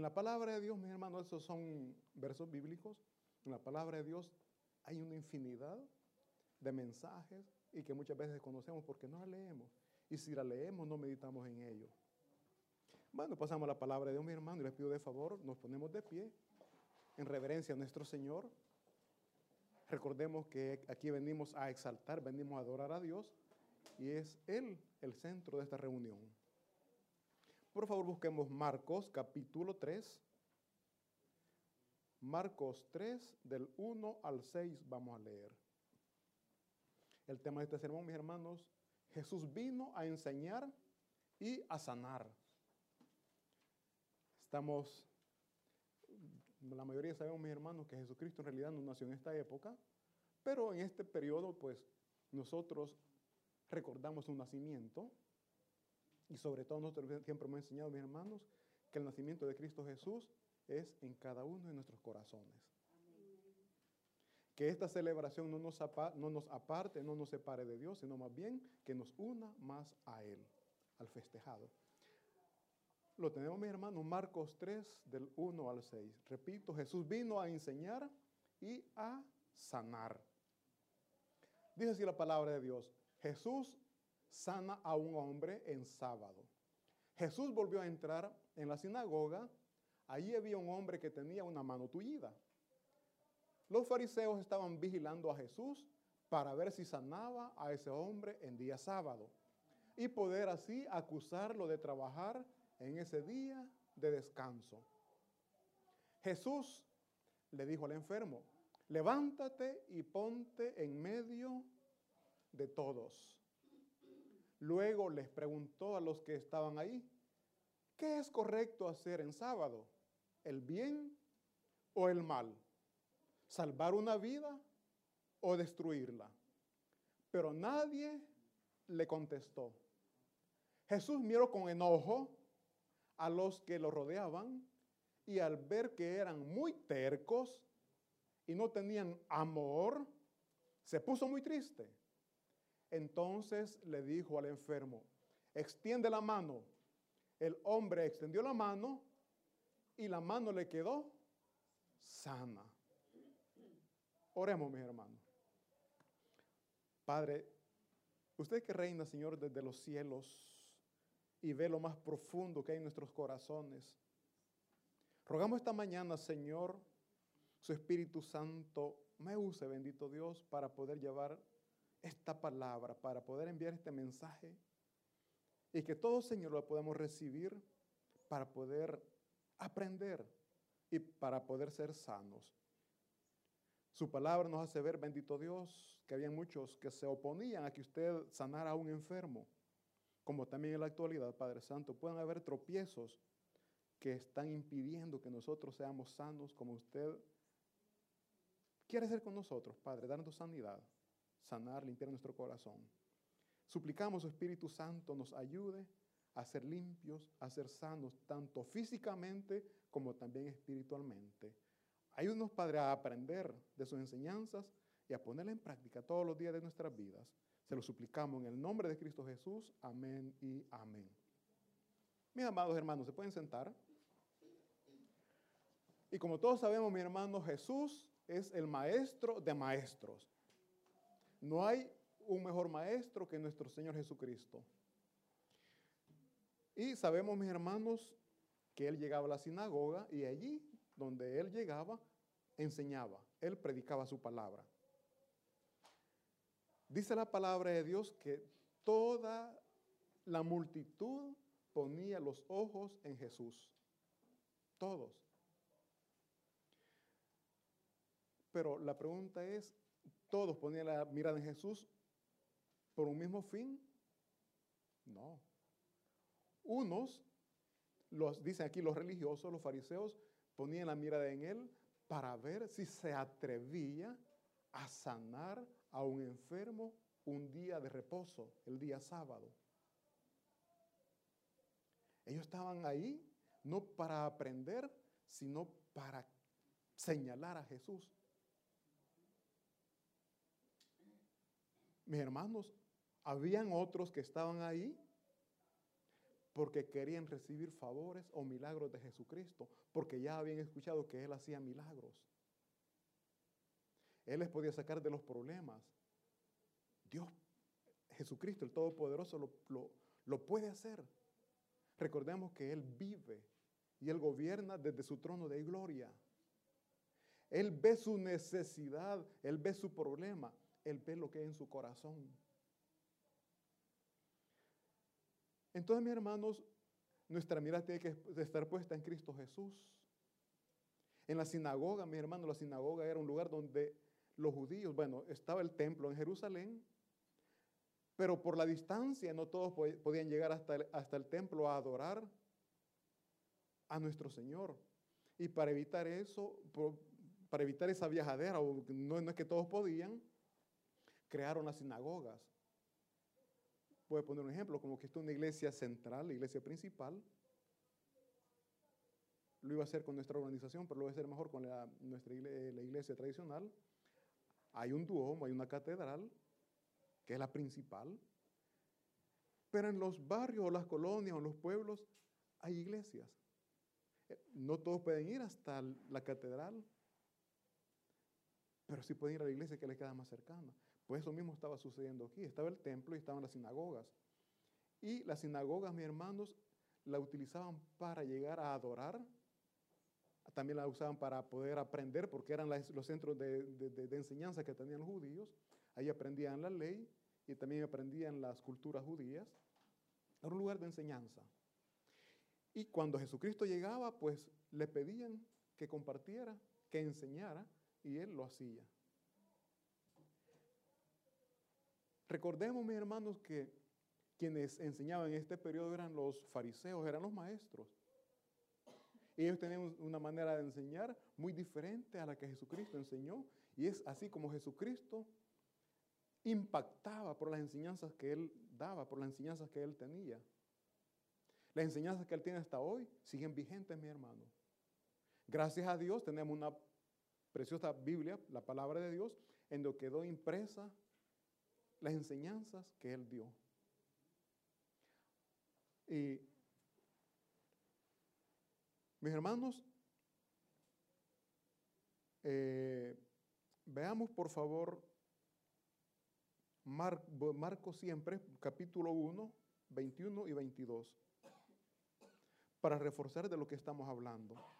En la palabra de Dios, mis hermanos, esos son versos bíblicos. En la palabra de Dios hay una infinidad de mensajes y que muchas veces desconocemos porque no la leemos. Y si la leemos, no meditamos en ello. Bueno, pasamos a la palabra de Dios, mi hermano, y les pido de favor, nos ponemos de pie en reverencia a nuestro Señor. Recordemos que aquí venimos a exaltar, venimos a adorar a Dios y es Él el centro de esta reunión. Por favor, busquemos Marcos capítulo 3. Marcos 3, del 1 al 6 vamos a leer. El tema de este sermón, mis hermanos, Jesús vino a enseñar y a sanar. Estamos, la mayoría sabemos, mis hermanos, que Jesucristo en realidad no nació en esta época, pero en este periodo, pues, nosotros recordamos su nacimiento y sobre todo nosotros siempre hemos enseñado, mis hermanos, que el nacimiento de Cristo Jesús es en cada uno de nuestros corazones. Que esta celebración no nos, no nos aparte, no nos separe de Dios, sino más bien que nos una más a Él, al festejado. Lo tenemos, mis hermanos, Marcos 3, del 1 al 6. Repito, Jesús vino a enseñar y a sanar. Dice así la palabra de Dios. Jesús sana a un hombre en sábado. Jesús volvió a entrar en la sinagoga. Allí había un hombre que tenía una mano tullida. Los fariseos estaban vigilando a Jesús para ver si sanaba a ese hombre en día sábado y poder así acusarlo de trabajar en ese día de descanso. Jesús le dijo al enfermo, levántate y ponte en medio de todos. Luego les preguntó a los que estaban ahí, ¿qué es correcto hacer en sábado? ¿El bien o el mal? ¿Salvar una vida o destruirla? Pero nadie le contestó. Jesús miró con enojo a los que lo rodeaban y al ver que eran muy tercos y no tenían amor, se puso muy triste entonces le dijo al enfermo, extiende la mano. El hombre extendió la mano y la mano le quedó sana. Oremos, mis hermanos. Padre, usted que reina, Señor, desde los cielos y ve lo más profundo que hay en nuestros corazones, rogamos esta mañana, Señor, su Espíritu Santo me use, bendito Dios, para poder llevar esta palabra, para poder enviar este mensaje y que todos, Señor, lo podamos recibir para poder aprender y para poder ser sanos. Su palabra nos hace ver, bendito Dios, que había muchos que se oponían a que usted sanara a un enfermo, como también en la actualidad, Padre Santo, pueden haber tropiezos que están impidiendo que nosotros seamos sanos como usted quiere ser con nosotros, Padre, dando sanidad sanar, limpiar nuestro corazón. Suplicamos, Espíritu Santo, nos ayude a ser limpios, a ser sanos, tanto físicamente como también espiritualmente. Ayúdanos, Padre, a aprender de sus enseñanzas y a ponerla en práctica todos los días de nuestras vidas. Se lo suplicamos en el nombre de Cristo Jesús. Amén y amén. Mis amados hermanos, ¿se pueden sentar? Y como todos sabemos, mi hermano, Jesús es el maestro de maestros. No hay un mejor maestro que nuestro Señor Jesucristo. Y sabemos, mis hermanos, que Él llegaba a la sinagoga y allí donde Él llegaba, enseñaba, Él predicaba su palabra. Dice la palabra de Dios que toda la multitud ponía los ojos en Jesús. Todos. Pero la pregunta es, todos ponían la mirada en Jesús por un mismo fin? No. Unos, los dicen aquí los religiosos, los fariseos, ponían la mirada en él para ver si se atrevía a sanar a un enfermo un día de reposo, el día sábado. Ellos estaban ahí no para aprender, sino para señalar a Jesús. Mis hermanos, habían otros que estaban ahí porque querían recibir favores o milagros de Jesucristo, porque ya habían escuchado que Él hacía milagros. Él les podía sacar de los problemas. Dios, Jesucristo, el Todopoderoso, lo, lo puede hacer. Recordemos que Él vive y Él gobierna desde su trono de gloria. Él ve su necesidad, Él ve su problema, Él ve lo que hay en su corazón. Entonces, mis hermanos, nuestra mirada tiene que estar puesta en Cristo Jesús. En la sinagoga, mis hermanos, la sinagoga era un lugar donde los judíos, bueno, estaba el templo en Jerusalén, pero por la distancia no todos podían llegar hasta el, hasta el templo a adorar a nuestro Señor. Y para evitar eso, para evitar esa viajadera, no, no es que todos podían, crearon las sinagogas. Voy a poner un ejemplo, como que esto es una iglesia central, la iglesia principal. Lo iba a hacer con nuestra organización, pero lo voy a hacer mejor con la, nuestra iglesia, la iglesia tradicional. Hay un duomo, hay una catedral, que es la principal. Pero en los barrios o las colonias o en los pueblos hay iglesias. Eh, no todos pueden ir hasta la catedral, pero sí pueden ir a la iglesia que les queda más cercana. Pues eso mismo estaba sucediendo aquí. Estaba el templo y estaban las sinagogas. Y las sinagogas, mis hermanos, la utilizaban para llegar a adorar. También la usaban para poder aprender, porque eran los centros de, de enseñanza que tenían los judíos. Ahí aprendían la ley y también aprendían las culturas judías. Era un lugar de enseñanza. Y cuando Jesucristo llegaba, pues le pedían que compartiera, que enseñara, y él lo hacía. Recordemos, mis hermanos, que quienes enseñaban en este periodo eran los fariseos, eran los maestros. Ellos tenían una manera de enseñar muy diferente a la que Jesucristo enseñó. Y es así como Jesucristo impactaba por las enseñanzas que él daba, por las enseñanzas que él tenía. Las enseñanzas que él tiene hasta hoy siguen vigentes, mi hermano. Gracias a Dios tenemos una preciosa Biblia, la palabra de Dios, en donde quedó impresa las enseñanzas que Él dio. Y mis hermanos, eh, veamos por favor Marco siempre, capítulo 1, 21 y 22, para reforzar de lo que estamos hablando.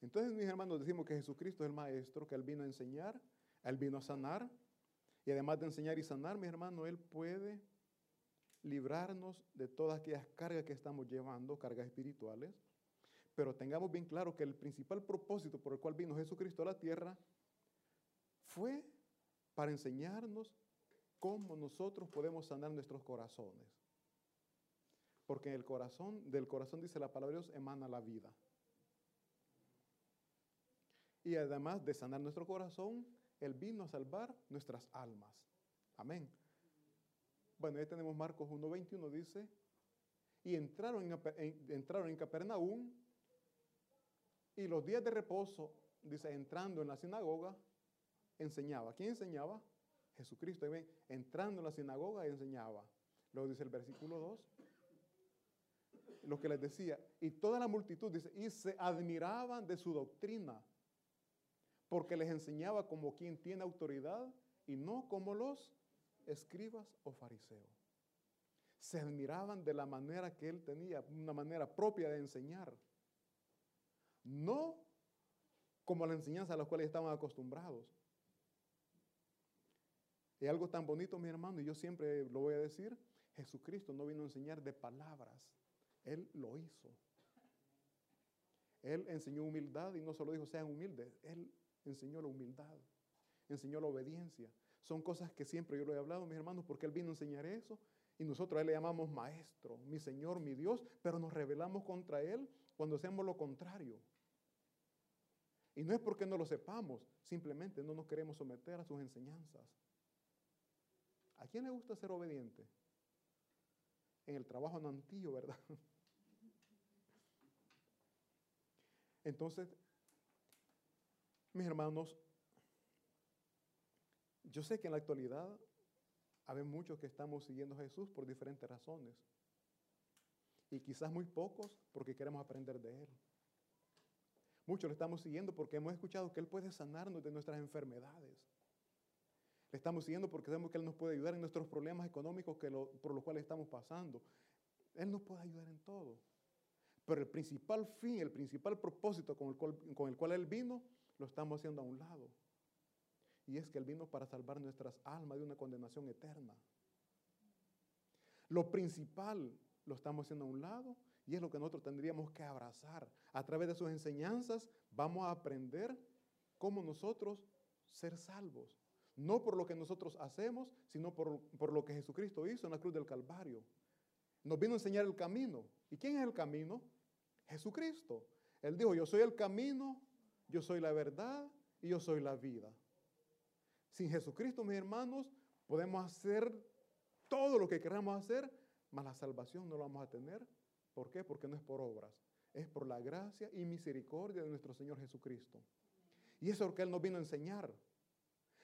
Entonces, mis hermanos, decimos que Jesucristo es el Maestro, que Él vino a enseñar, Él vino a sanar. Y además de enseñar y sanar, mi hermano, Él puede librarnos de todas aquellas cargas que estamos llevando, cargas espirituales. Pero tengamos bien claro que el principal propósito por el cual vino Jesucristo a la tierra fue para enseñarnos cómo nosotros podemos sanar nuestros corazones. Porque el corazón, del corazón dice la palabra de Dios, emana la vida y además de sanar nuestro corazón, Él vino a salvar nuestras almas. Amén. Bueno, ahí tenemos Marcos 1.21, dice, y entraron en, entraron en Capernaum y los días de reposo, dice, entrando en la sinagoga, enseñaba. ¿Quién enseñaba? Jesucristo. entrando en la sinagoga, enseñaba. Luego dice el versículo 2, lo que les decía, y toda la multitud, dice, y se admiraban de su doctrina porque les enseñaba como quien tiene autoridad y no como los escribas o fariseos. Se admiraban de la manera que él tenía, una manera propia de enseñar. No como la enseñanza a la cual estaban acostumbrados. Y algo tan bonito, mi hermano, y yo siempre lo voy a decir, Jesucristo no vino a enseñar de palabras, Él lo hizo. Él enseñó humildad y no solo dijo sean humildes, Él enseñó la humildad, enseñó la obediencia. Son cosas que siempre yo lo he hablado, mis hermanos, porque Él vino a enseñar eso y nosotros a Él le llamamos maestro, mi Señor, mi Dios, pero nos rebelamos contra Él cuando hacemos lo contrario. Y no es porque no lo sepamos, simplemente no nos queremos someter a sus enseñanzas. ¿A quién le gusta ser obediente? En el trabajo nantillo, ¿verdad? Entonces, mis hermanos, yo sé que en la actualidad Hay muchos que estamos siguiendo a Jesús por diferentes razones. Y quizás muy pocos porque queremos aprender de Él. Muchos lo estamos siguiendo porque hemos escuchado que Él puede sanarnos de nuestras enfermedades. Le estamos siguiendo porque sabemos que Él nos puede ayudar en nuestros problemas económicos que por los cuales estamos pasando. Él nos puede ayudar en todo. Pero el principal fin, el principal propósito con el, cual, con el cual Él vino, lo estamos haciendo a un lado. Y es que Él vino para salvar nuestras almas de una condenación eterna. Lo principal lo estamos haciendo a un lado y es lo que nosotros tendríamos que abrazar. A través de sus enseñanzas vamos a aprender cómo nosotros ser salvos. No por lo que nosotros hacemos, sino por, por lo que Jesucristo hizo en la cruz del Calvario. Nos vino a enseñar el camino. ¿Y quién es el camino? Jesucristo. Él dijo, yo soy el camino, yo soy la verdad y yo soy la vida. Sin Jesucristo, mis hermanos, podemos hacer todo lo que queramos hacer, mas la salvación no la vamos a tener. ¿Por qué? Porque no es por obras, es por la gracia y misericordia de nuestro Señor Jesucristo. Y eso es lo que Él nos vino a enseñar.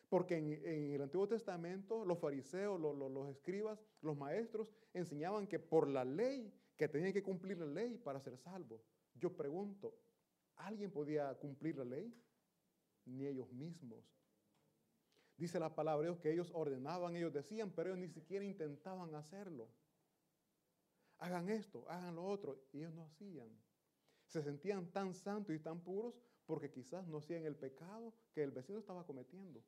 Porque en, el Antiguo Testamento los fariseos, los, los escribas, los maestros enseñaban que por la ley, que tenían que cumplir la ley para ser salvos. Yo pregunto, ¿alguien podía cumplir la ley? Ni ellos mismos. Dice la palabra que ellos ordenaban, ellos decían, pero ellos ni siquiera intentaban hacerlo. Hagan esto, hagan lo otro. Y ellos no hacían. Se sentían tan santos y tan puros porque quizás no hacían el pecado que el vecino estaba cometiendo.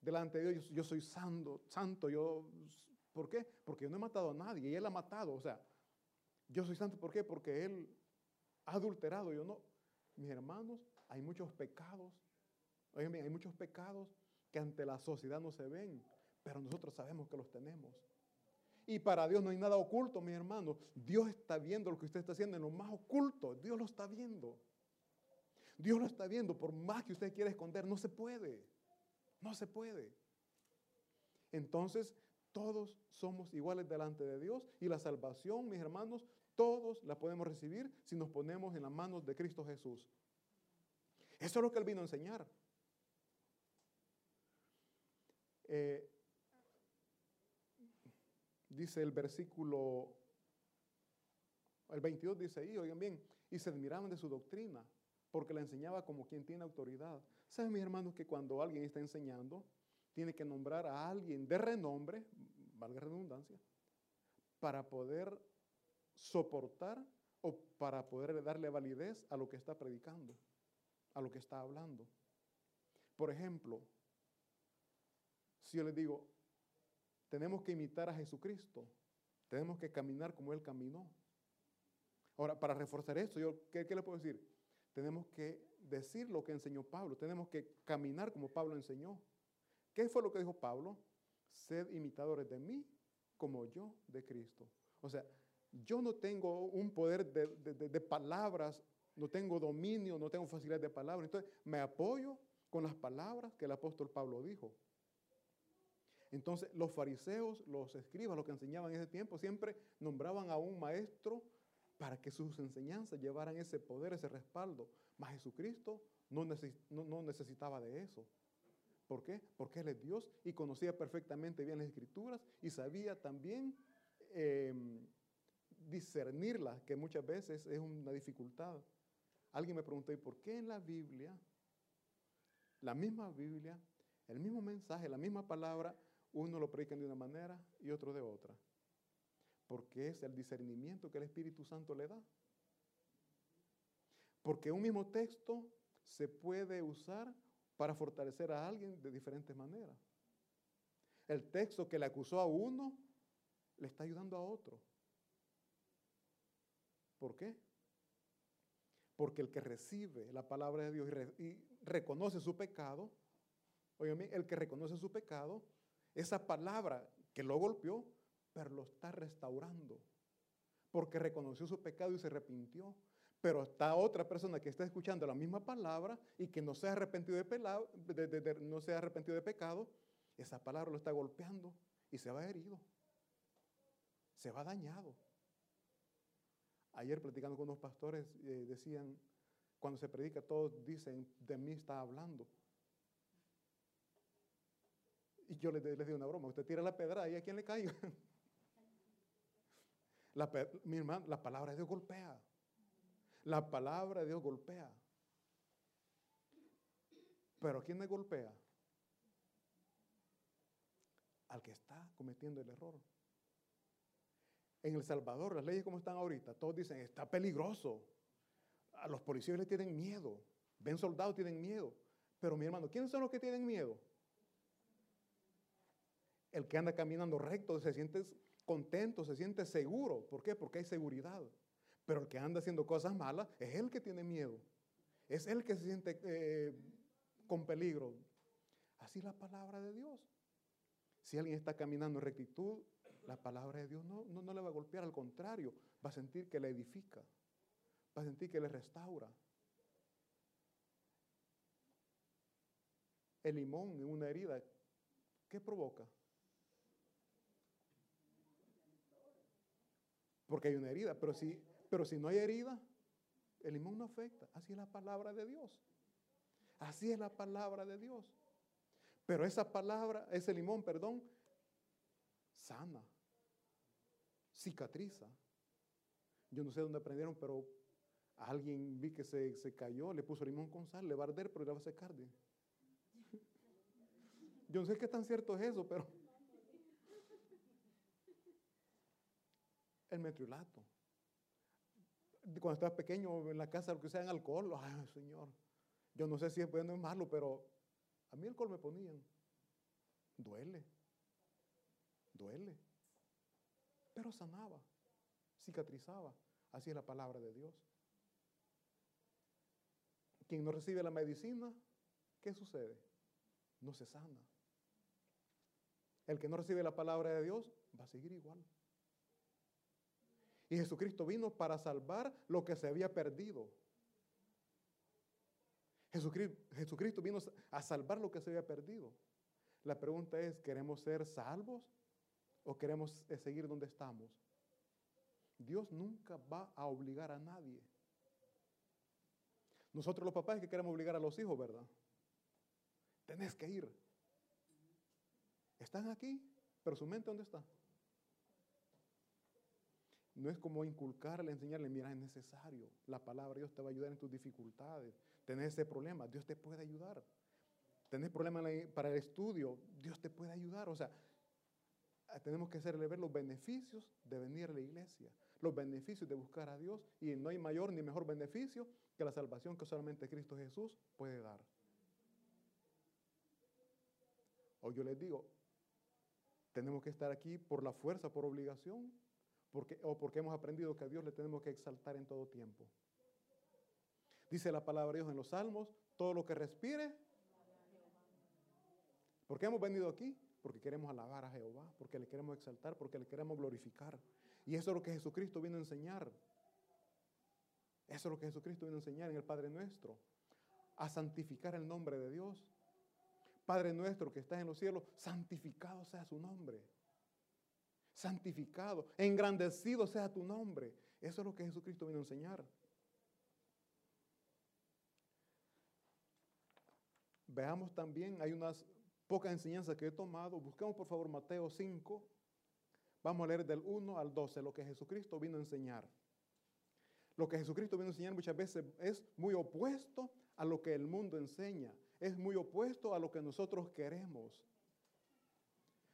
Delante de Dios yo, soy santo, santo, yo... ¿Por qué? Porque yo no he matado a nadie y él ha matado. O sea, yo soy santo, ¿por qué? Porque él adulterado, yo no. Mis hermanos, hay muchos pecados. Oigan hay muchos pecados que ante la sociedad no se ven, pero nosotros sabemos que los tenemos. Y para Dios no hay nada oculto, mi hermano. Dios está viendo lo que usted está haciendo en lo más oculto. Dios lo está viendo. Dios lo está viendo. Por más que usted quiera esconder, no se puede. No se puede. Entonces, todos somos iguales delante de Dios y la salvación, mis hermanos, todos la podemos recibir si nos ponemos en las manos de Cristo Jesús. Eso es lo que Él vino a enseñar. Eh, dice el versículo, el 22 dice ahí, oigan bien, y se admiraban de su doctrina, porque la enseñaba como quien tiene autoridad. ¿Saben, mis hermanos, que cuando alguien está enseñando, tiene que nombrar a alguien de renombre, valga redundancia, para poder soportar o para poder darle validez a lo que está predicando, a lo que está hablando. Por ejemplo, si yo les digo, tenemos que imitar a Jesucristo, tenemos que caminar como Él caminó. Ahora, para reforzar esto, yo, ¿qué, ¿qué, le puedo decir? Tenemos que decir lo que enseñó Pablo, tenemos que caminar como Pablo enseñó. ¿Qué fue lo que dijo Pablo? Sed imitadores de mí como yo de Cristo. O sea, yo no tengo un poder de, palabras, no tengo dominio, no tengo facilidad de palabras. Entonces, me apoyo con las palabras que el apóstol Pablo dijo. Entonces, los fariseos, los escribas, los que enseñaban en ese tiempo, siempre nombraban a un maestro para que sus enseñanzas llevaran ese poder, ese respaldo. Mas Jesucristo no, necesitaba de eso. ¿Por qué? Porque Él es Dios y conocía perfectamente bien las escrituras y sabía también em, discernirlas, que muchas veces es una dificultad. Alguien me preguntó, ¿y por qué en la Biblia, la misma Biblia, el mismo mensaje, la misma palabra, uno lo predican de una manera y otro de otra. Porque es el discernimiento que el Espíritu Santo le da. Porque un mismo texto se puede usar para fortalecer a alguien de diferentes maneras. El texto que le acusó a uno le está ayudando a otro. ¿Por qué? Porque el que recibe la palabra de Dios y, reconoce su pecado, oigan, el que reconoce su pecado, esa palabra que lo golpeó, pero lo está restaurando. Porque reconoció su pecado y se arrepintió. Pero está otra persona que está escuchando la misma palabra y que no se ha arrepentido de pecado, esa palabra lo está golpeando y se va herido. Se va dañado. Ayer platicando con unos pastores eh, decían, cuando se predica todos dicen, de mí está hablando. Y yo les, les digo una broma, usted tira la pedra y a quién le caiga. La, mi hermano, la palabra de Dios golpea. La palabra de Dios golpea. Pero ¿a quién le golpea? Al que está cometiendo el error. En El Salvador, las leyes como están ahorita, todos dicen, está peligroso. A los policías le tienen miedo. Ven soldados, tienen miedo. Pero mi hermano, ¿quiénes son los que tienen miedo? El que anda caminando recto se siente contento, se siente seguro. ¿Por qué? Porque hay seguridad. Pero el que anda haciendo cosas malas es el que tiene miedo. Es el que se siente eh, con peligro. Así la palabra de Dios. Si alguien está caminando en rectitud, la palabra de Dios no, no, no le va a golpear, al contrario, va a sentir que le edifica, va a sentir que le restaura. El limón en una herida, ¿qué provoca? Porque hay una herida, pero si, pero si no hay herida, el limón no afecta. Así es la palabra de Dios. Así es la palabra de Dios. Pero esa palabra, ese limón, perdón, sana, cicatriza. Yo no sé dónde aprendieron, pero alguien vi que se, se, cayó, le puso limón con sal, le va a arder, pero le va a secar. Yo no sé qué tan cierto es eso, pero el metriolato. Cuando estaba pequeño en la casa, lo que en alcohol, ay Señor, yo no sé si es bueno malo, pero a mí el alcohol me ponían. Duele, duele, pero sanaba, cicatrizaba. Así es la palabra de Dios. Quien no recibe la medicina, ¿qué sucede? No se sana. El que no recibe la palabra de Dios va a seguir igual. Y Jesucristo vino para salvar lo que se había perdido. Jesucristo, vino a salvar lo que se había perdido. La pregunta es, ¿queremos ser salvos o queremos eh, seguir donde estamos? Dios nunca va a obligar a nadie. Nosotros los papás es que queremos obligar a los hijos, ¿verdad? Tenés que ir. Están aquí, pero su mente ¿dónde está? No es como inculcarle, enseñarle, mira, es necesario. La palabra de Dios te va a ayudar en tus dificultades. Tenés ese problema, Dios te puede ayudar. Tenés problemas para el estudio, Dios te puede ayudar. O sea, tenemos que hacerle ver los beneficios de venir a la iglesia, los beneficios de buscar a Dios. Y no hay mayor ni mejor beneficio que la salvación que solamente Cristo Jesús puede dar. O yo les digo, tenemos que estar aquí por la fuerza, por obligación, porque, o porque hemos aprendido que a Dios le tenemos que exaltar en todo tiempo. Dice la palabra de Dios en los Salmos, todo lo que respire. ¿Por qué hemos venido aquí? Porque queremos alabar a Jehová, porque le queremos exaltar, porque le queremos glorificar. Y eso es lo que Jesucristo vino a enseñar. Eso es lo que Jesucristo vino a enseñar en el Padre Nuestro. A santificar el nombre de Dios. Padre nuestro que estás en los cielos, santificado sea su nombre santificado, engrandecido sea tu nombre. Eso es lo que Jesucristo vino a enseñar. Veamos también, hay unas pocas enseñanzas que he tomado. Busquemos por favor Mateo 5. Vamos a leer del 1 al 12 lo que Jesucristo vino a enseñar. Lo que Jesucristo vino a enseñar muchas veces es muy opuesto a lo que el mundo enseña. Es muy opuesto a lo que nosotros queremos.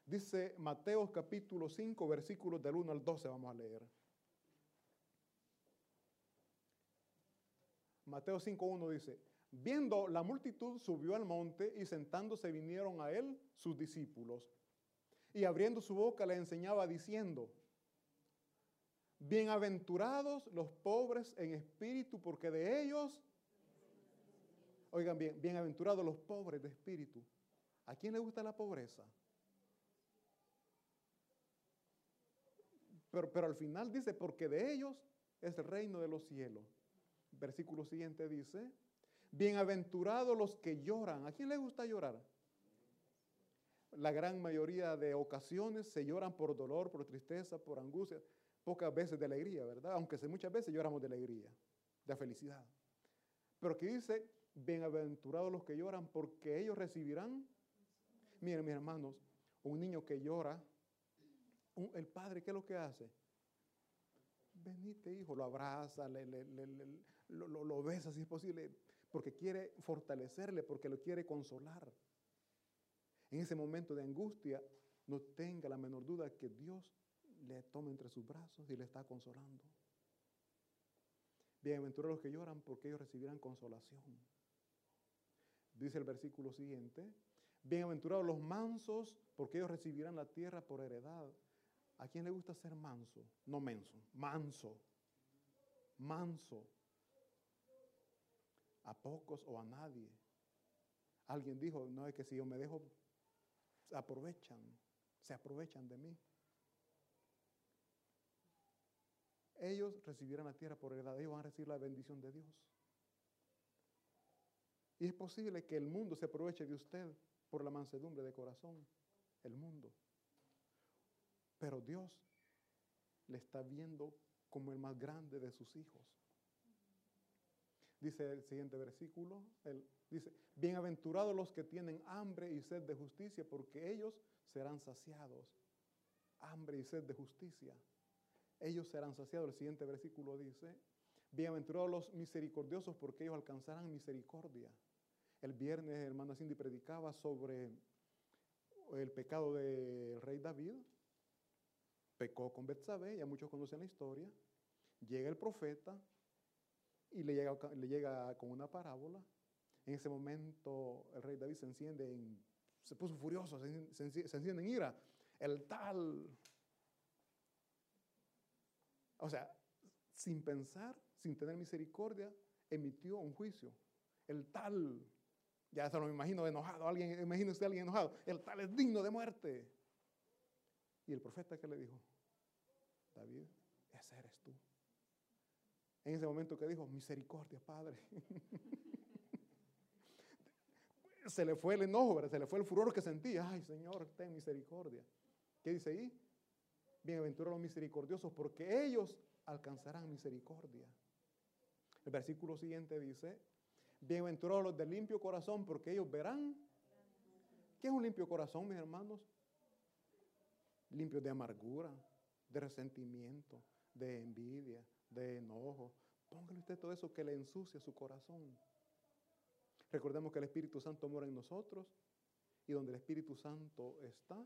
Dice Mateo capítulo 5, versículos del 1 al 12, vamos a leer. Mateo 5.1 dice, viendo la multitud subió al monte y sentándose vinieron a él sus discípulos. Y abriendo su boca le enseñaba diciendo, bienaventurados los pobres en espíritu, porque de ellos, oigan bien, bienaventurados los pobres de espíritu. ¿A quién le gusta la pobreza? Pero, al final dice, porque de ellos es el reino de los cielos. Versículo siguiente dice, bienaventurados los que lloran. ¿A quién le gusta llorar? La gran mayoría de ocasiones se lloran por dolor, por tristeza, por angustia, pocas veces de alegría, ¿verdad? Aunque muchas veces lloramos de alegría, de felicidad. Pero aquí dice, bienaventurados los que lloran porque ellos recibirán. Miren, mis hermanos, un niño que llora, el padre, ¿qué es lo que hace? Venite, hijo, lo abraza, lo, lo besa si es posible, porque quiere fortalecerle, porque lo quiere consolar. En ese momento de angustia, no tenga la menor duda que Dios le toma entre sus brazos y le está consolando. Bienaventurados los que lloran porque ellos recibirán consolación. Dice el versículo siguiente, bienaventurados los mansos porque ellos recibirán la tierra por heredad. ¿A quién le gusta ser manso? No menso, manso. Manso. A pocos o a nadie. Alguien dijo, no es que si yo me dejo, aprovechan, se aprovechan de mí. Ellos recibirán la tierra por heredad, ellos van a recibir la bendición de Dios. Y es posible que el mundo se aproveche de usted por la mansedumbre de corazón, el mundo. Pero Dios le está viendo como el más grande de sus hijos. Dice el siguiente versículo, dice, bienaventurados los que tienen hambre y sed de justicia, porque ellos serán saciados. Hambre y sed de justicia. Ellos serán saciados. El siguiente versículo dice, bienaventurados los misericordiosos, porque ellos alcanzarán misericordia. El viernes, hermana Cindy predicaba sobre el pecado del rey David. Pecó con Betsabé, ya muchos conocen la historia. Llega el profeta y le llega, le llega con una parábola. En ese momento el rey David se enciende, en, se puso furioso, se, enciende en ira. El tal, o sea, sin pensar, sin tener misericordia, emitió un juicio. El tal ya se lo imagino enojado. Alguien, imagínese a alguien enojado. El tal es digno de muerte. Y el profeta que le dijo, David, ese eres tú. En ese momento que dijo, misericordia, Padre. se le fue el enojo, se le fue el furor que sentía. Ay, Señor, ten misericordia. ¿Qué dice ahí? Bienaventurados los misericordiosos, porque ellos alcanzarán misericordia. El versículo siguiente dice, Bienaventurados los de limpio corazón, porque ellos verán. ¿Qué es un limpio corazón, mis hermanos? Limpio de amargura, de resentimiento, de envidia, de enojo. Póngale usted todo eso que le ensucia su corazón. Recordemos que el Espíritu Santo mora en nosotros y donde el Espíritu Santo está,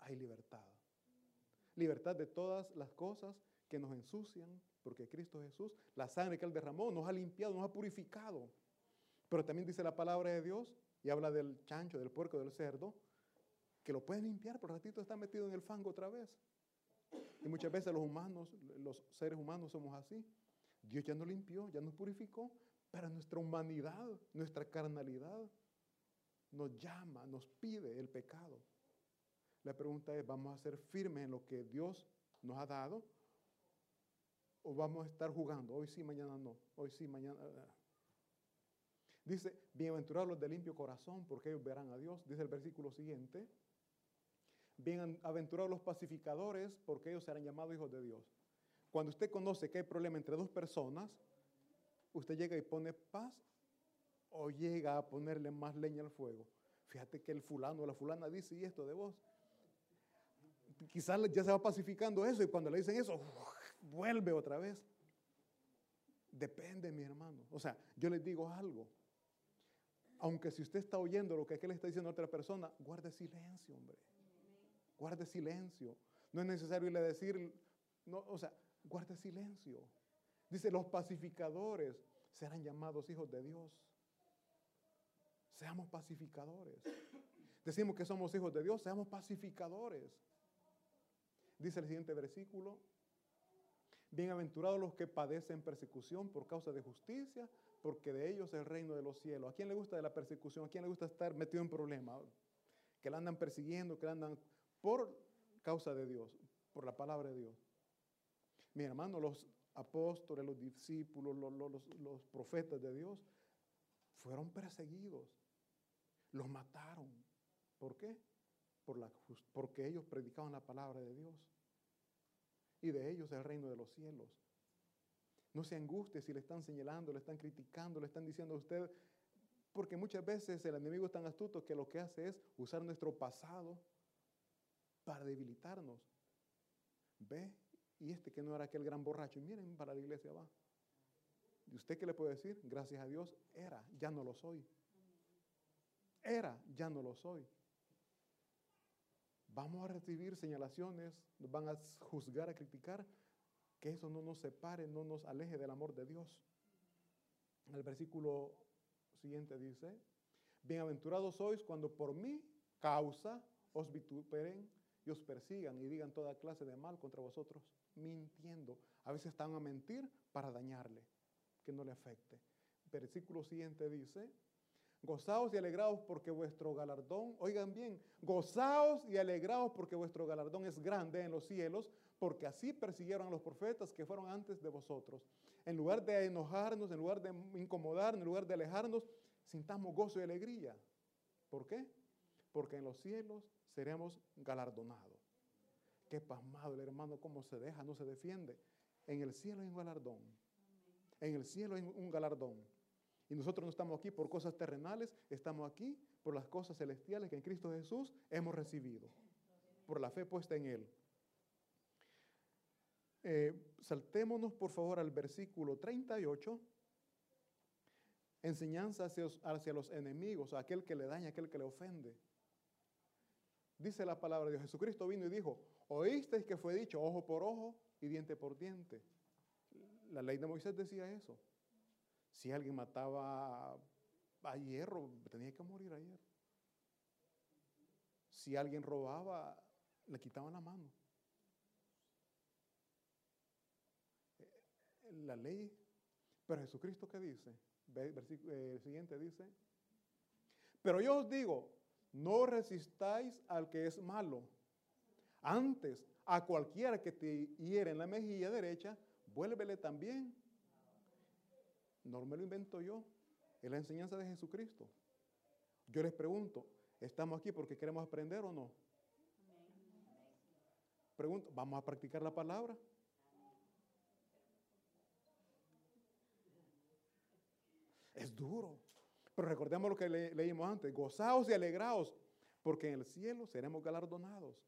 hay libertad. Libertad de todas las cosas que nos ensucian, porque Cristo Jesús, la sangre que Él derramó, nos ha limpiado, nos ha purificado. Pero también dice la palabra de Dios y habla del chancho, del puerco, del cerdo, que lo pueden limpiar, por ratito está metido en el fango otra vez. Y muchas veces los humanos, los seres humanos somos así. Dios ya nos limpió, ya nos purificó, pero nuestra humanidad, nuestra carnalidad nos llama, nos pide el pecado. La pregunta es, ¿vamos a ser firmes en lo que Dios nos ha dado? ¿O vamos a estar jugando? Hoy sí, mañana no. Hoy sí, mañana... Dice, bienaventurados los de limpio corazón, porque ellos verán a Dios. Dice el versículo siguiente, bienaventurados los pacificadores, porque ellos serán llamados hijos de Dios. Cuando usted conoce que hay problema entre dos personas, usted llega y pone paz o llega a ponerle más leña al fuego. Fíjate que el fulano o la fulana dice y esto de vos. Quizás ya se va pacificando eso y cuando le dicen eso, vuelve otra vez. Depende, mi hermano. O sea, yo les digo algo aunque si usted está oyendo lo que aquel está diciendo a otra persona, guarde silencio, hombre. Guarde silencio. No es necesario irle a decir, no, o sea, guarde silencio. Dice, los pacificadores serán llamados hijos de Dios. Seamos pacificadores. Decimos que somos hijos de Dios, seamos pacificadores. Dice el siguiente versículo, bienaventurados los que padecen persecución por causa de justicia, porque de ellos es el reino de los cielos. ¿A quién le gusta de la persecución? ¿A quién le gusta estar metido en problemas? Que la andan persiguiendo, que la andan por causa de Dios, por la palabra de Dios. Mi hermano, los apóstoles, los discípulos, los, profetas de Dios fueron perseguidos, los mataron. ¿Por qué? Por la, porque ellos predicaban la palabra de Dios. Y de ellos el reino de los cielos. No se angustie si le están señalando, le están criticando, le están diciendo a usted, porque muchas veces el enemigo es tan astuto que lo que hace es usar nuestro pasado para debilitarnos. Ve, y este que no era aquel gran borracho, y miren, para la iglesia va. ¿Y usted qué le puede decir? Gracias a Dios, era, ya no lo soy. Era, ya no lo soy. Vamos a recibir señalaciones, nos van a juzgar, a criticar, que eso no nos separe, no nos aleje del amor de Dios. El versículo siguiente dice, bienaventurados sois cuando por mi causa os vituperen y os persigan y digan toda clase de mal contra vosotros, mintiendo. A veces están a mentir para dañarle, que no le afecte. Versículo siguiente dice, Gozaos y alegraos porque vuestro galardón, oigan bien, gozaos y alegraos porque vuestro galardón es grande en los cielos, porque así persiguieron a los profetas que fueron antes de vosotros. En lugar de enojarnos, en lugar de incomodarnos, en lugar de alejarnos, sintamos gozo y alegría. ¿Por qué? Porque en los cielos seremos galardonados. Qué pasmado el hermano, cómo se deja, no se defiende. En el cielo hay un galardón. En el cielo hay un galardón. Y nosotros no estamos aquí por cosas terrenales, estamos aquí por las cosas celestiales que en Cristo Jesús hemos recibido, por la fe puesta en Él. Eh, saltémonos por favor al versículo 38. Enseñanza hacia, hacia los enemigos, a aquel que le daña, a aquel que le ofende. Dice la palabra de Dios, Jesucristo vino y dijo, oísteis que fue dicho ojo por ojo y diente por diente. La ley de Moisés decía eso. Si alguien mataba a hierro, tenía que morir ayer. Si alguien robaba, le quitaban la mano. La ley, pero Jesucristo qué dice? Versículo, eh, el siguiente dice, pero yo os digo, no resistáis al que es malo. Antes, a cualquiera que te hiere en la mejilla derecha, vuélvele también no me lo invento yo, es la enseñanza de Jesucristo. Yo les pregunto, ¿estamos aquí porque queremos aprender o no? Pregunto, ¿vamos a practicar la palabra? Es duro. Pero recordemos lo que leímos antes, gozaos y alegraos, porque en el cielo seremos galardonados.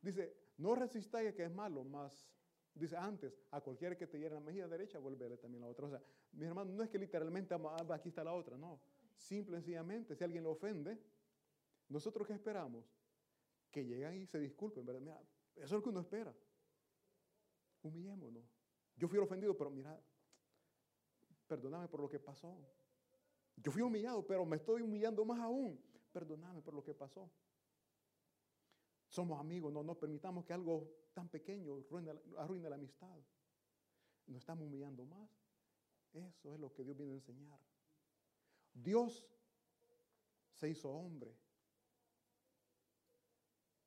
Dice, no resistáis a que es malo, más Dice antes, a cualquiera que te hiera la mejilla derecha, vuelve también la otra. O sea, mi hermano, no es que literalmente aquí está la otra, no. Simple y sencillamente, si alguien lo ofende, ¿nosotros qué esperamos? Que lleguen y se disculpen, ¿verdad? Mira, eso es lo que uno espera. Humillémonos. Yo fui ofendido, pero mira, perdóname por lo que pasó. Yo fui humillado, pero me estoy humillando más aún. Perdóname por lo que pasó. Somos amigos, no nos permitamos que algo tan pequeño arruine, la amistad. Nos estamos humillando más. Eso es lo que Dios viene a enseñar. Dios se hizo hombre.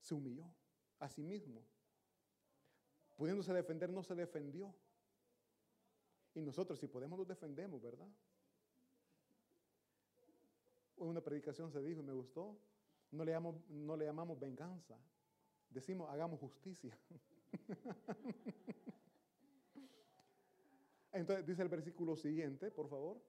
Se humilló a sí mismo. Pudiéndose defender, no se defendió. Y nosotros, si podemos, nos defendemos, ¿verdad? Una predicación se dijo y me gustó. No le, no le llamamos venganza, decimos hagamos justicia. Entonces dice el versículo siguiente, por favor.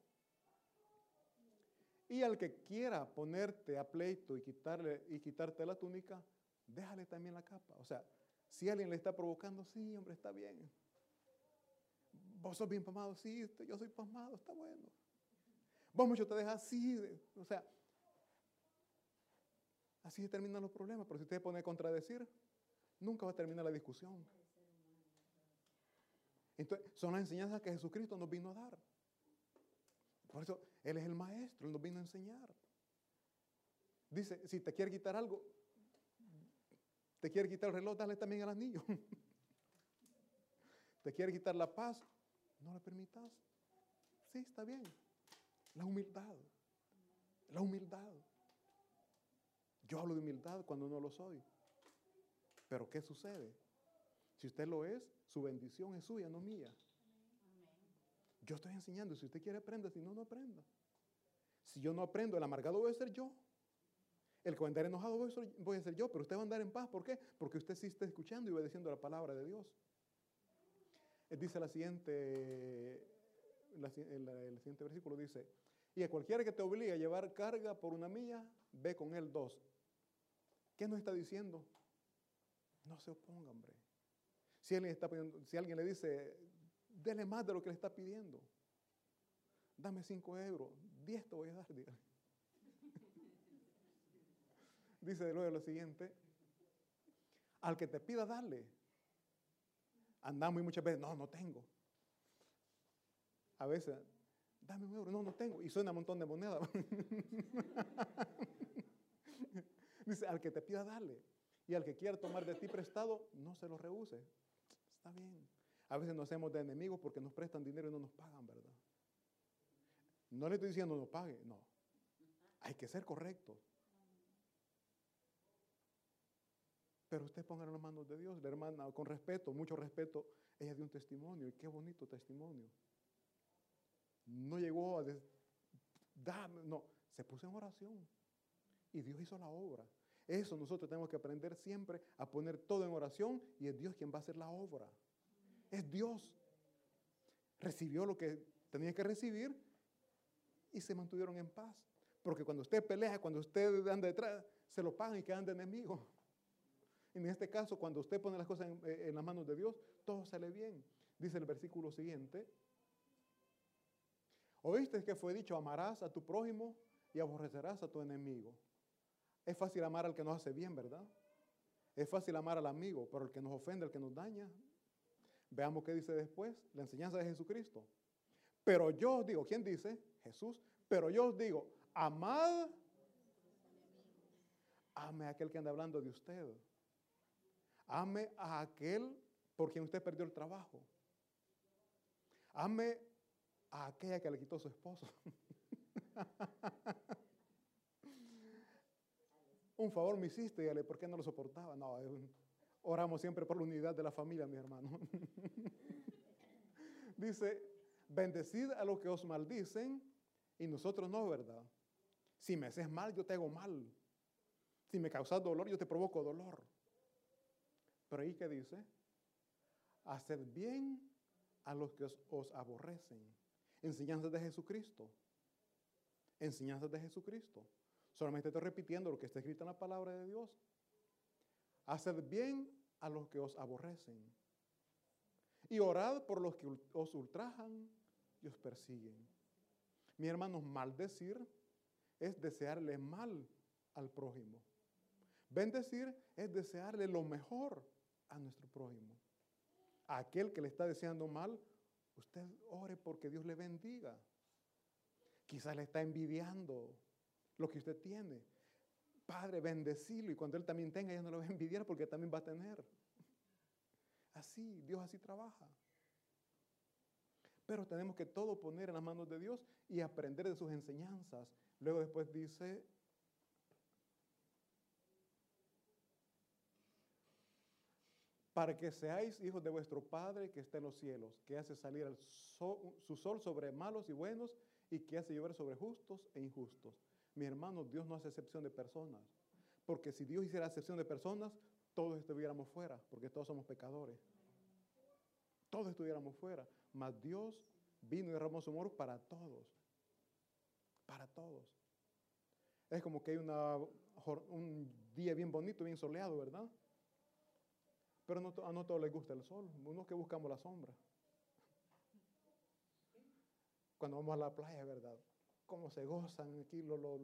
Y al que quiera ponerte a pleito y, quitarle, y quitarte la túnica, déjale también la capa. O sea, si alguien le está provocando, sí, hombre, está bien. Vos sos bien pasmado, sí, yo soy pasmado, está bueno. Vos mucho te dejas, sí. O sea, Así se terminan los problemas, pero si usted pone a contradecir, nunca va a terminar la discusión. Entonces, son las enseñanzas que Jesucristo nos vino a dar. Por eso, Él es el maestro, Él nos vino a enseñar. Dice, si te quiere quitar algo, te quiere quitar el reloj, dale también al anillo. te quiere quitar la paz, no le permitas. Sí, está bien. La humildad. La humildad. Yo hablo de humildad cuando no lo soy. Pero ¿qué sucede? Si usted lo es, su bendición es suya, no mía. Yo estoy enseñando. Si usted quiere aprender, si no, no aprenda. Si yo no aprendo, el amargado voy a ser yo. El que va a andar enojado voy a ser yo, pero usted va a andar en paz. ¿Por qué? Porque usted sí está escuchando y obedeciendo la palabra de Dios. Él dice la siguiente, el siguiente versículo, dice, y a cualquiera que te obligue a llevar carga por una milla, ve con él dos. ¿Qué nos está diciendo? No se oponga, hombre. Si alguien, está si alguien le dice, dele más de lo que le está pidiendo. Dame cinco euros, diez te voy a dar. Dice luego lo siguiente, al que te pida, dale. Andamos y muchas veces, no, no tengo. A veces, dame un euro, no, no tengo. Y suena un montón de monedas. Dice, al que te pida, dale. Y al que quiera tomar de ti prestado, no se lo rehúse. Está bien. A veces nos hacemos de enemigos porque nos prestan dinero y no nos pagan, ¿verdad? No le estoy diciendo no pague, no. Hay que ser correctos. Pero usted ponga en las manos de Dios, la hermana, con respeto, mucho respeto, ella dio un testimonio y qué bonito testimonio. No llegó a dar, no, se puso en oración y Dios hizo la obra. Eso nosotros tenemos que aprender siempre a poner todo en oración y es Dios quien va a hacer la obra. Es Dios. Recibió lo que tenía que recibir y se mantuvieron en paz. Porque cuando usted pelea, cuando usted anda detrás, se lo pagan y quedan de enemigo. En este caso, cuando usted pone las cosas en, eh, en las manos de Dios, todo sale bien. Dice el versículo siguiente. Oíste que fue dicho, amarás a tu prójimo y aborrecerás a tu enemigo. Es fácil amar al que nos hace bien, ¿verdad? Es fácil amar al amigo, pero el que nos ofende, el que nos daña. Veamos qué dice después, la enseñanza de Jesucristo. Pero yo os digo, ¿quién dice? Jesús. Pero yo os digo, amad, ame a aquel que anda hablando de usted. Ame a aquel por quien usted perdió el trabajo. Ame a aquella que le quitó su esposo. un favor me hiciste, y ¿por qué no lo soportaba? No, oramos siempre por la unidad de la familia, mi hermano. Dice, bendecid a los que os maldicen y nosotros no, ¿verdad? Si me haces mal, yo te hago mal. Si me causas dolor, yo te provoco dolor. Pero ahí que dice, haced bien a los que os aborrecen. Enseñanzas de Jesucristo. Enseñanzas de Jesucristo. Solamente estoy repitiendo lo que está escrito en la palabra de Dios. Haced bien a los que os aborrecen. Y orad por los que os ultrajan y os persiguen. Mi hermano, maldecir es desearle mal al prójimo. Bendecir es desearle lo mejor a nuestro prójimo. A aquel que le está deseando mal, usted ore porque Dios le bendiga. Quizás le está envidiando lo que usted tiene. Padre, bendecilo y cuando Él también tenga, ya no lo va a envidiar porque también va a tener. Así, Dios así trabaja. Pero tenemos que todo poner en las manos de Dios y aprender de sus enseñanzas. Luego después dice, para que seáis hijos de vuestro Padre que está en los cielos, que hace salir su sol sobre malos y buenos y que hace llover sobre justos e injustos. Mi hermano, Dios no hace excepción de personas. Porque si Dios hiciera excepción de personas, todos estuviéramos fuera, porque todos somos pecadores. Todos estuviéramos fuera. Mas Dios vino y derramó su amor para todos. Para todos. Es como que hay un día bien bonito, bien soleado, ¿verdad? Pero no, a no todos les gusta el sol. Unos que buscamos la sombra. Cuando vamos a la playa, ¿verdad? cómo se gozan aquí los,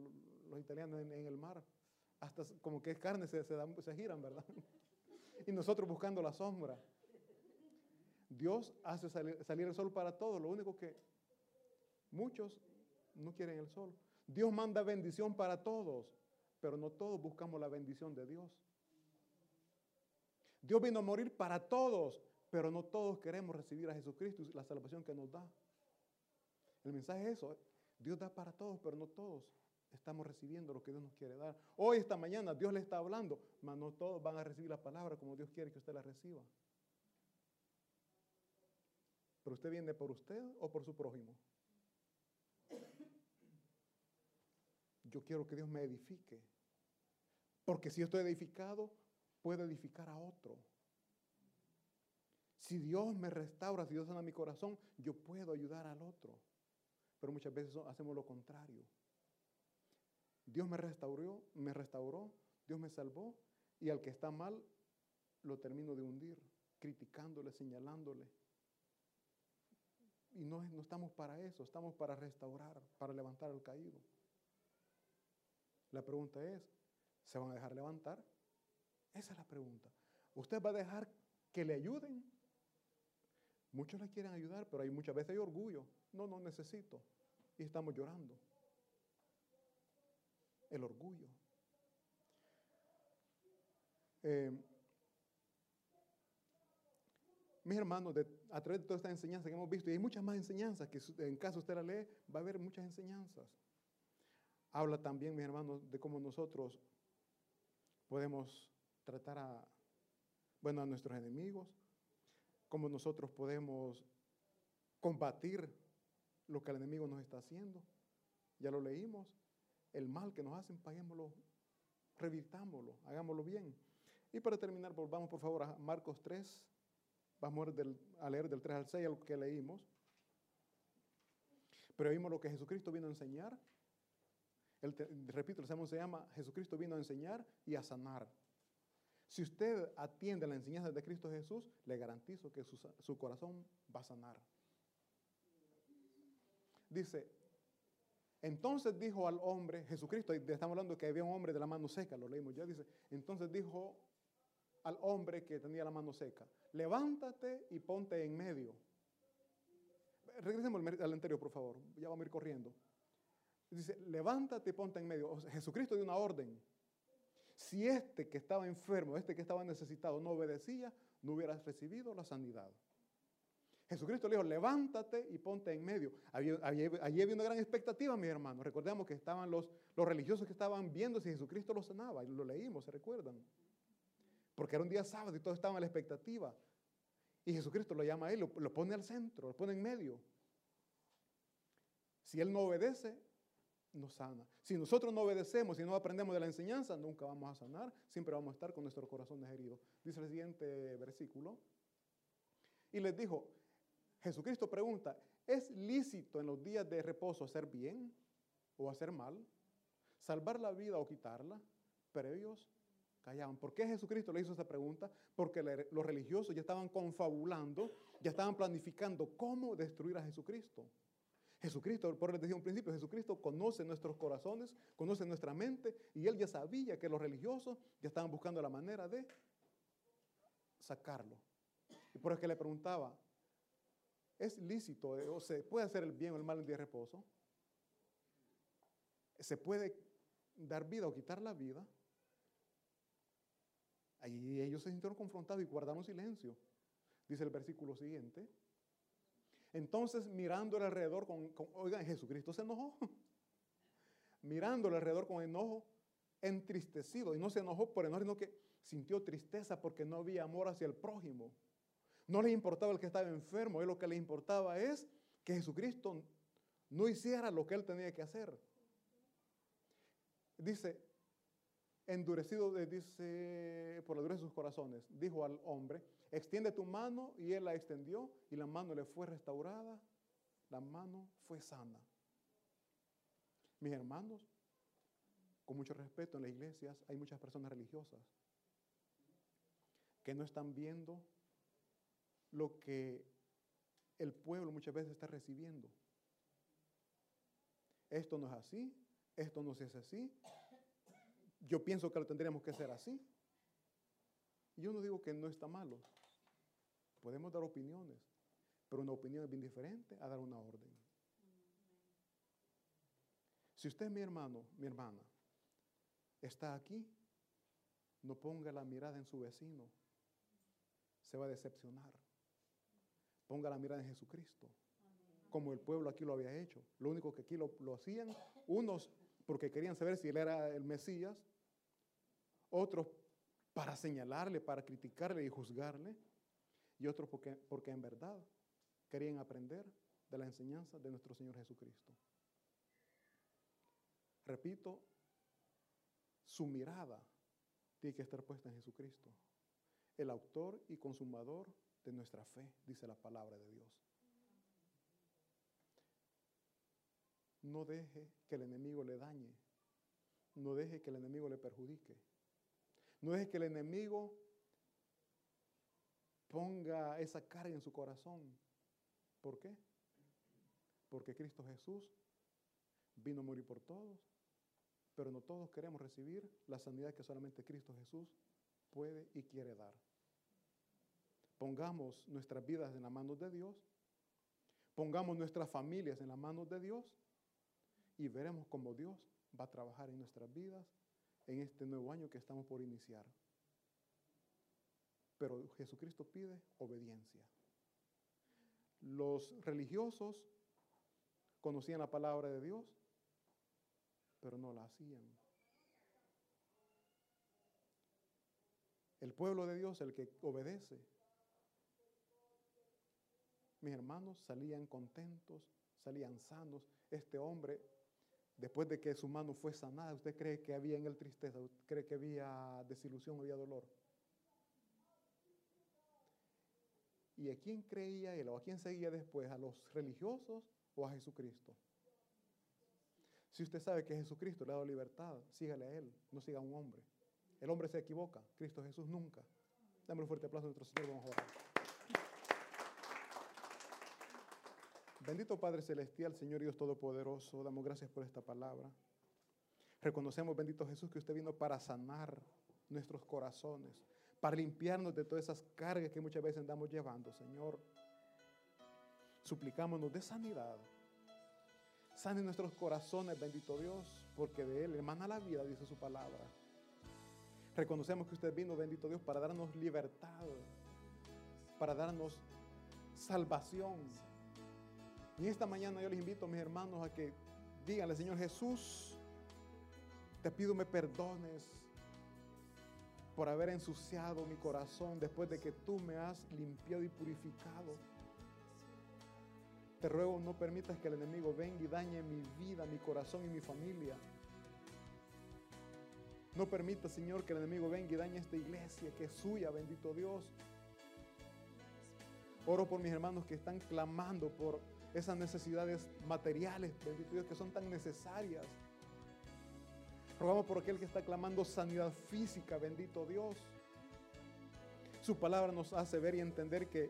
italianos en, el mar. Hasta como que es carne, se, se, giran, ¿verdad? y nosotros buscando la sombra. Dios hace salir, salir, el sol para todos. Lo único que muchos no quieren el sol. Dios manda bendición para todos, pero no todos buscamos la bendición de Dios. Dios vino a morir para todos, pero no todos queremos recibir a Jesucristo y la salvación que nos da. El mensaje es eso. Dios da para todos, pero no todos estamos recibiendo lo que Dios nos quiere dar. Hoy, esta mañana, Dios le está hablando, pero no todos van a recibir la palabra como Dios quiere que usted la reciba. ¿Pero usted viene por usted o por su prójimo? Yo quiero que Dios me edifique. Porque si estoy edificado, puedo edificar a otro. Si Dios me restaura, si Dios sana mi corazón, yo puedo ayudar al otro pero muchas veces hacemos lo contrario. Dios me restauró, me restauró, Dios me salvó, y al que está mal, lo termino de hundir, criticándole, señalándole. Y no, no estamos para eso, estamos para restaurar, para levantar al caído. La pregunta es, ¿se van a dejar levantar? Esa es la pregunta. ¿Usted va a dejar que le ayuden? Muchos le quieren ayudar, pero hay muchas veces hay orgullo. No, no necesito. Y estamos llorando. El orgullo. Eh, mis hermanos, a través de toda esta enseñanza que hemos visto, y hay muchas más enseñanzas, que en caso usted la lee, va a haber muchas enseñanzas. Habla también, mis hermanos, de cómo nosotros podemos tratar a, bueno, a nuestros enemigos, cómo nosotros podemos combatir lo que el enemigo nos está haciendo. Ya lo leímos. El mal que nos hacen, paguémoslo, revirtámoslo, hagámoslo bien. Y para terminar, volvamos por favor a Marcos 3. Vamos a leer del 3 al 6 lo que leímos. Pero vimos lo que Jesucristo vino a enseñar. El, repito, el sermón se llama Jesucristo vino a enseñar y a sanar. Si usted atiende la enseñanza de Cristo Jesús, le garantizo que su, corazón va a sanar. Dice, entonces dijo al hombre, Jesucristo, estamos hablando que había un hombre de la mano seca, lo leímos ya, dice, entonces dijo al hombre que tenía la mano seca, levántate y ponte en medio. Regresemos al anterior, por favor, ya vamos a ir corriendo. Dice, levántate y ponte en medio. Jesucristo dio una orden. Si este que estaba enfermo, este que estaba necesitado, no obedecía, no hubieras recibido la sanidad. Jesucristo le dijo, levántate y ponte en medio. Allí había, una gran expectativa, mi hermano. Recordemos que estaban los, religiosos que estaban viendo si Jesucristo los sanaba. Y lo leímos, ¿se recuerdan? Porque era un día sábado y todos estaban a la expectativa. Y Jesucristo lo llama a él, lo pone al centro, lo pone en medio. Si él no obedece, no sana. Si nosotros no obedecemos y no aprendemos de la enseñanza, nunca vamos a sanar, siempre vamos a estar con nuestro corazón herido. Dice el siguiente versículo. Y les dijo, Jesucristo pregunta, ¿es lícito en los días de reposo hacer bien o hacer mal? ¿Salvar la vida o quitarla? Pero ellos callaban. ¿Por qué Jesucristo le hizo esa pregunta? Porque los religiosos ya estaban confabulando, ya estaban planificando cómo destruir a Jesucristo. Jesucristo, por les decía un principio, Jesucristo conoce nuestros corazones, conoce nuestra mente, y él ya sabía que los religiosos ya estaban buscando la manera de sacarlo. Y por eso que le preguntaba, ¿es lícito eh, o se puede hacer el bien o el mal en día de reposo? ¿Se puede dar vida o quitar la vida? Ahí ellos se sintieron confrontados y guardaron silencio. Dice el versículo siguiente. Entonces, mirándole alrededor con, oigan, Jesucristo se enojó. mirándole alrededor con enojo, entristecido. Y no se enojó por enojo, sino que sintió tristeza porque no había amor hacia el prójimo. No le importaba el que estaba enfermo, él lo que le importaba es que Jesucristo no hiciera lo que él tenía que hacer. Dice, endurecido, dice, por la dureza de sus corazones, dijo al hombre, extiende tu mano y él la extendió y la mano le fue restaurada, la mano fue sana. Mis hermanos, con mucho respeto en las iglesias hay muchas personas religiosas que no están viendo lo que el pueblo muchas veces está recibiendo. Esto no es así, esto no hace así, yo pienso que lo tendríamos que hacer así. Yo no digo que no está malo. Podemos dar opiniones, pero una opinión es bien diferente a dar una orden. Si usted, mi hermano, mi hermana, está aquí, no ponga la mirada en su vecino. Se va a decepcionar. Ponga la mirada en Jesucristo, como el pueblo aquí lo había hecho. Lo único que aquí lo, lo hacían, unos porque querían saber si él era el Mesías, otros para señalarle, para criticarle y juzgarle, y otros porque, porque en verdad querían aprender de la enseñanza de nuestro Señor Jesucristo. Repito, su mirada tiene que estar puesta en Jesucristo, el autor y consumador de nuestra fe, dice la palabra de Dios. No deje que el enemigo le dañe. No deje que el enemigo le perjudique. No deje que el enemigo Ponga esa carga en su corazón. ¿Por qué? Porque Cristo Jesús vino a morir por todos, pero no todos queremos recibir la sanidad que solamente Cristo Jesús puede y quiere dar. Pongamos nuestras vidas en las manos de Dios, pongamos nuestras familias en las manos de Dios y veremos cómo Dios va a trabajar en nuestras vidas en este nuevo año que estamos por iniciar. Pero Jesucristo pide obediencia. Los religiosos conocían la palabra de Dios, pero no la hacían. El pueblo de Dios, el que obedece, mis hermanos salían contentos, salían sanos. Este hombre, después de que su mano fue sanada, ¿usted cree que había en él tristeza? ¿Usted cree que había desilusión, había dolor? ¿Y a quién creía él o a quién seguía después? ¿A los religiosos o a Jesucristo? Si usted sabe que Jesucristo le ha dado libertad, sígale a él, no siga a un hombre. El hombre se equivoca, Cristo Jesús nunca. Dame un fuerte aplauso a nuestro Señor, vamos a orar. Bendito Padre Celestial, Señor Dios Todopoderoso, damos gracias por esta palabra. Reconocemos, bendito Jesús, que usted vino para sanar nuestros corazones, para limpiarnos de todas esas cargas que muchas veces andamos llevando, Señor. Suplicámonos de sanidad. Sane nuestros corazones, bendito Dios, porque de Él emana la vida, dice su palabra. Reconocemos que usted vino, bendito Dios, para darnos libertad, para darnos salvación. Y esta mañana yo les invito, a mis hermanos, a que díganle, Señor Jesús, te pido me perdones por haber ensuciado mi corazón después de que tú me has limpiado y purificado. Te ruego no permitas que el enemigo venga y dañe mi vida, mi corazón y mi familia. No permita, Señor, que el enemigo venga y dañe esta iglesia que es suya, bendito Dios. Oro por mis hermanos que están clamando por esas necesidades materiales, bendito Dios, que son tan necesarias. Rogamos por aquel que está clamando sanidad física, bendito Dios. Su palabra nos hace ver y entender que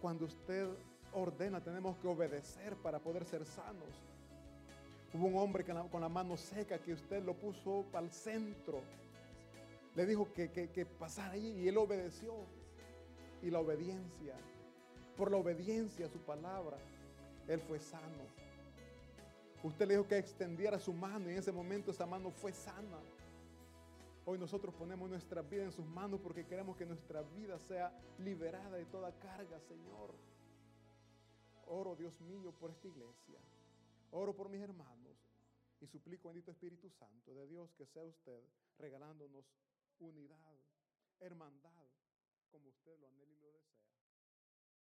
cuando usted ordena tenemos que obedecer para poder ser sanos. Hubo un hombre con la mano seca que usted lo puso para el centro. Le dijo que, que, pasara ahí y él obedeció. Y la obediencia, por la obediencia a su palabra, él fue sano. Usted le dijo que extendiera su mano y en ese momento esa mano fue sana. Hoy nosotros ponemos nuestra vida en sus manos porque queremos que nuestra vida sea liberada de toda carga, Señor. Oro, Dios mío, por esta iglesia. Oro por mis hermanos y suplico, bendito Espíritu Santo de Dios, que sea usted regalándonos unidad, hermandad, como usted lo anhela y lo.